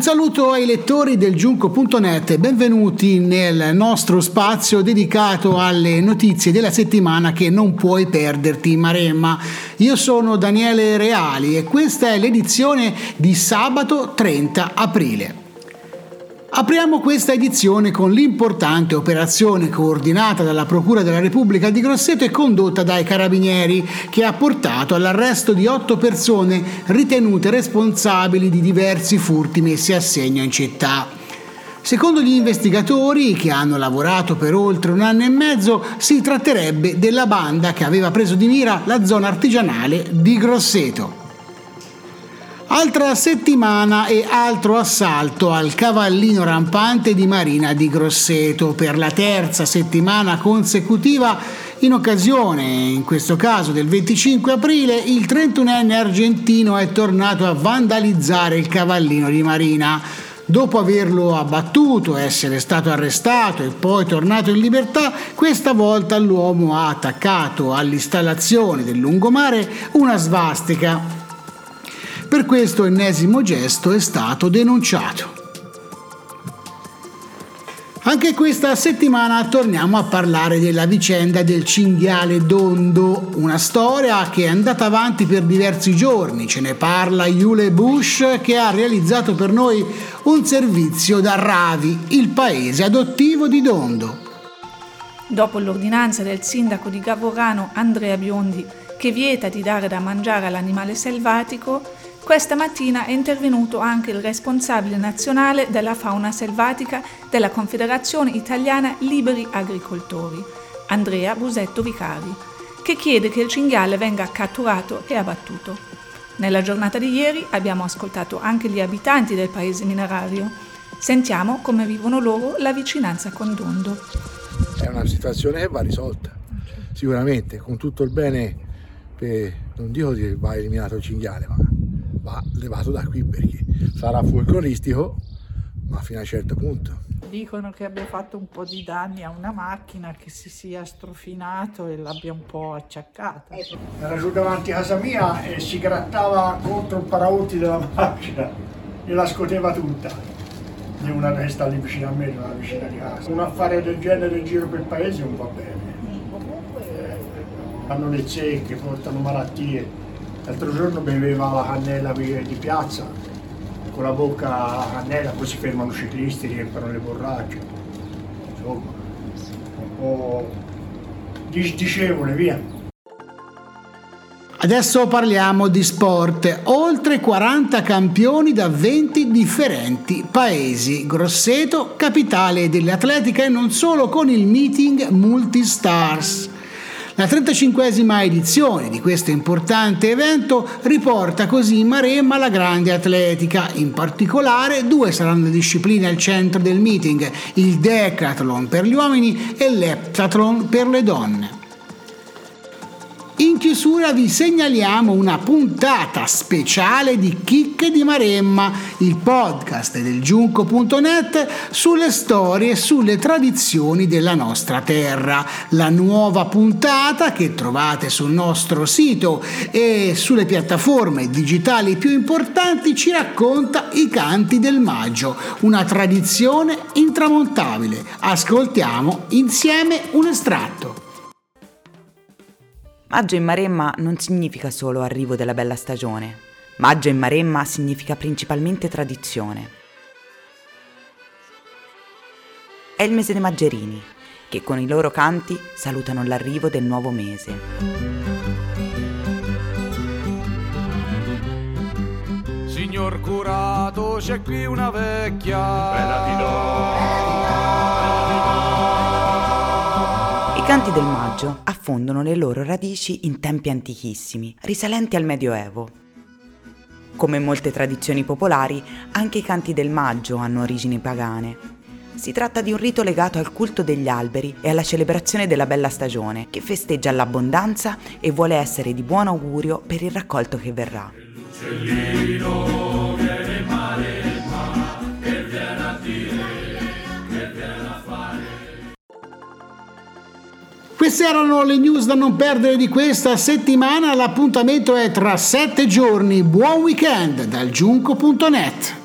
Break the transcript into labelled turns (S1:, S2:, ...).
S1: Un saluto ai lettori del giunco.net e benvenuti nel nostro spazio dedicato alle notizie della settimana che non puoi perderti Maremma. Io sono Daniele Reali e questa è l'edizione di sabato 30 aprile. Apriamo questa edizione con l'importante operazione coordinata dalla Procura della Repubblica di Grosseto e condotta dai Carabinieri, che ha portato all'arresto di otto persone ritenute responsabili di diversi furti messi a segno in città. Secondo gli investigatori, che hanno lavorato per oltre un anno e mezzo, si tratterebbe della banda che aveva preso di mira la zona artigianale di Grosseto. Altra settimana e altro assalto al cavallino rampante di Marina di Grosseto per la terza settimana consecutiva. In occasione, in questo caso del 25 aprile, il 31enne argentino è tornato a vandalizzare il cavallino di Marina. Dopo averlo abbattuto, essere stato arrestato e poi tornato in libertà, questa volta l'uomo ha attaccato all'installazione del lungomare una svastica per questo ennesimo gesto è stato denunciato. Anche questa settimana torniamo a parlare della vicenda del cinghiale Dondo, una storia che è andata avanti per diversi giorni. Ce ne parla Yule Bush che ha realizzato per noi un servizio da Ravi, il paese adottivo di Dondo.
S2: Dopo l'ordinanza del sindaco di Gavorano Andrea Biondi che vieta di dare da mangiare all'animale selvatico, questa mattina è intervenuto anche il responsabile nazionale della fauna selvatica della Confederazione Italiana Liberi Agricoltori, Andrea Busetto Vicari, che chiede che il cinghiale venga catturato e abbattuto. Nella giornata di ieri abbiamo ascoltato anche gli abitanti del paese minerario. Sentiamo come vivono loro la vicinanza con Dondo.
S3: È una situazione che va risolta, sicuramente, con tutto il bene, per, non dico che va eliminato il cinghiale, ma va levato da qui perché sarà folcloristico, ma fino a un certo punto.
S4: Dicono che abbia fatto un po' di danni a una macchina, che si sia strofinato e l'abbia un po' acciaccata.
S5: Era giù davanti a casa mia e si grattava contro il paraurti della macchina e la scoteva tutta. Di una testa lì vicino a me, una vicina di casa. Un affare del genere in giro per il paese non va bene. Eh, hanno le zecche, portano malattie L'altro giorno beveva la cannella di piazza, con la bocca a cannella, poi si fermano i ciclisti, riempiono le borracce. Insomma, un po' disdicevole, via.
S1: Adesso parliamo di sport. Oltre 40 campioni da 20 differenti paesi. Grosseto, capitale dell'atletica e non solo con il meeting Multistars. La 35esima edizione di questo importante evento riporta così in Maremma la grande atletica, in particolare due saranno le discipline al centro del meeting, il decathlon per gli uomini e l'heptathlon per le donne. Chiusura vi segnaliamo una puntata speciale di Chicche di Maremma, il podcast del giunco.net sulle storie e sulle tradizioni della nostra terra. La nuova puntata che trovate sul nostro sito e sulle piattaforme digitali più importanti ci racconta i canti del maggio, una tradizione intramontabile. Ascoltiamo insieme un estratto.
S6: Maggio in Maremma non significa solo arrivo della bella stagione. Maggio in Maremma significa principalmente tradizione. È il mese dei Maggerini, che con i loro canti salutano l'arrivo del nuovo mese.
S7: Signor curato, c'è qui una vecchia. Bella ti
S6: I canti del maggio affondano le loro radici in tempi antichissimi, risalenti al Medioevo. Come molte tradizioni popolari, anche i canti del maggio hanno origini pagane. Si tratta di un rito legato al culto degli alberi e alla celebrazione della bella stagione, che festeggia l'abbondanza e vuole essere di buon augurio per il raccolto che verrà.
S7: L'uccellino
S1: Queste erano le news da non perdere di questa settimana. L'appuntamento è tra sette giorni. Buon weekend dal giunco.net.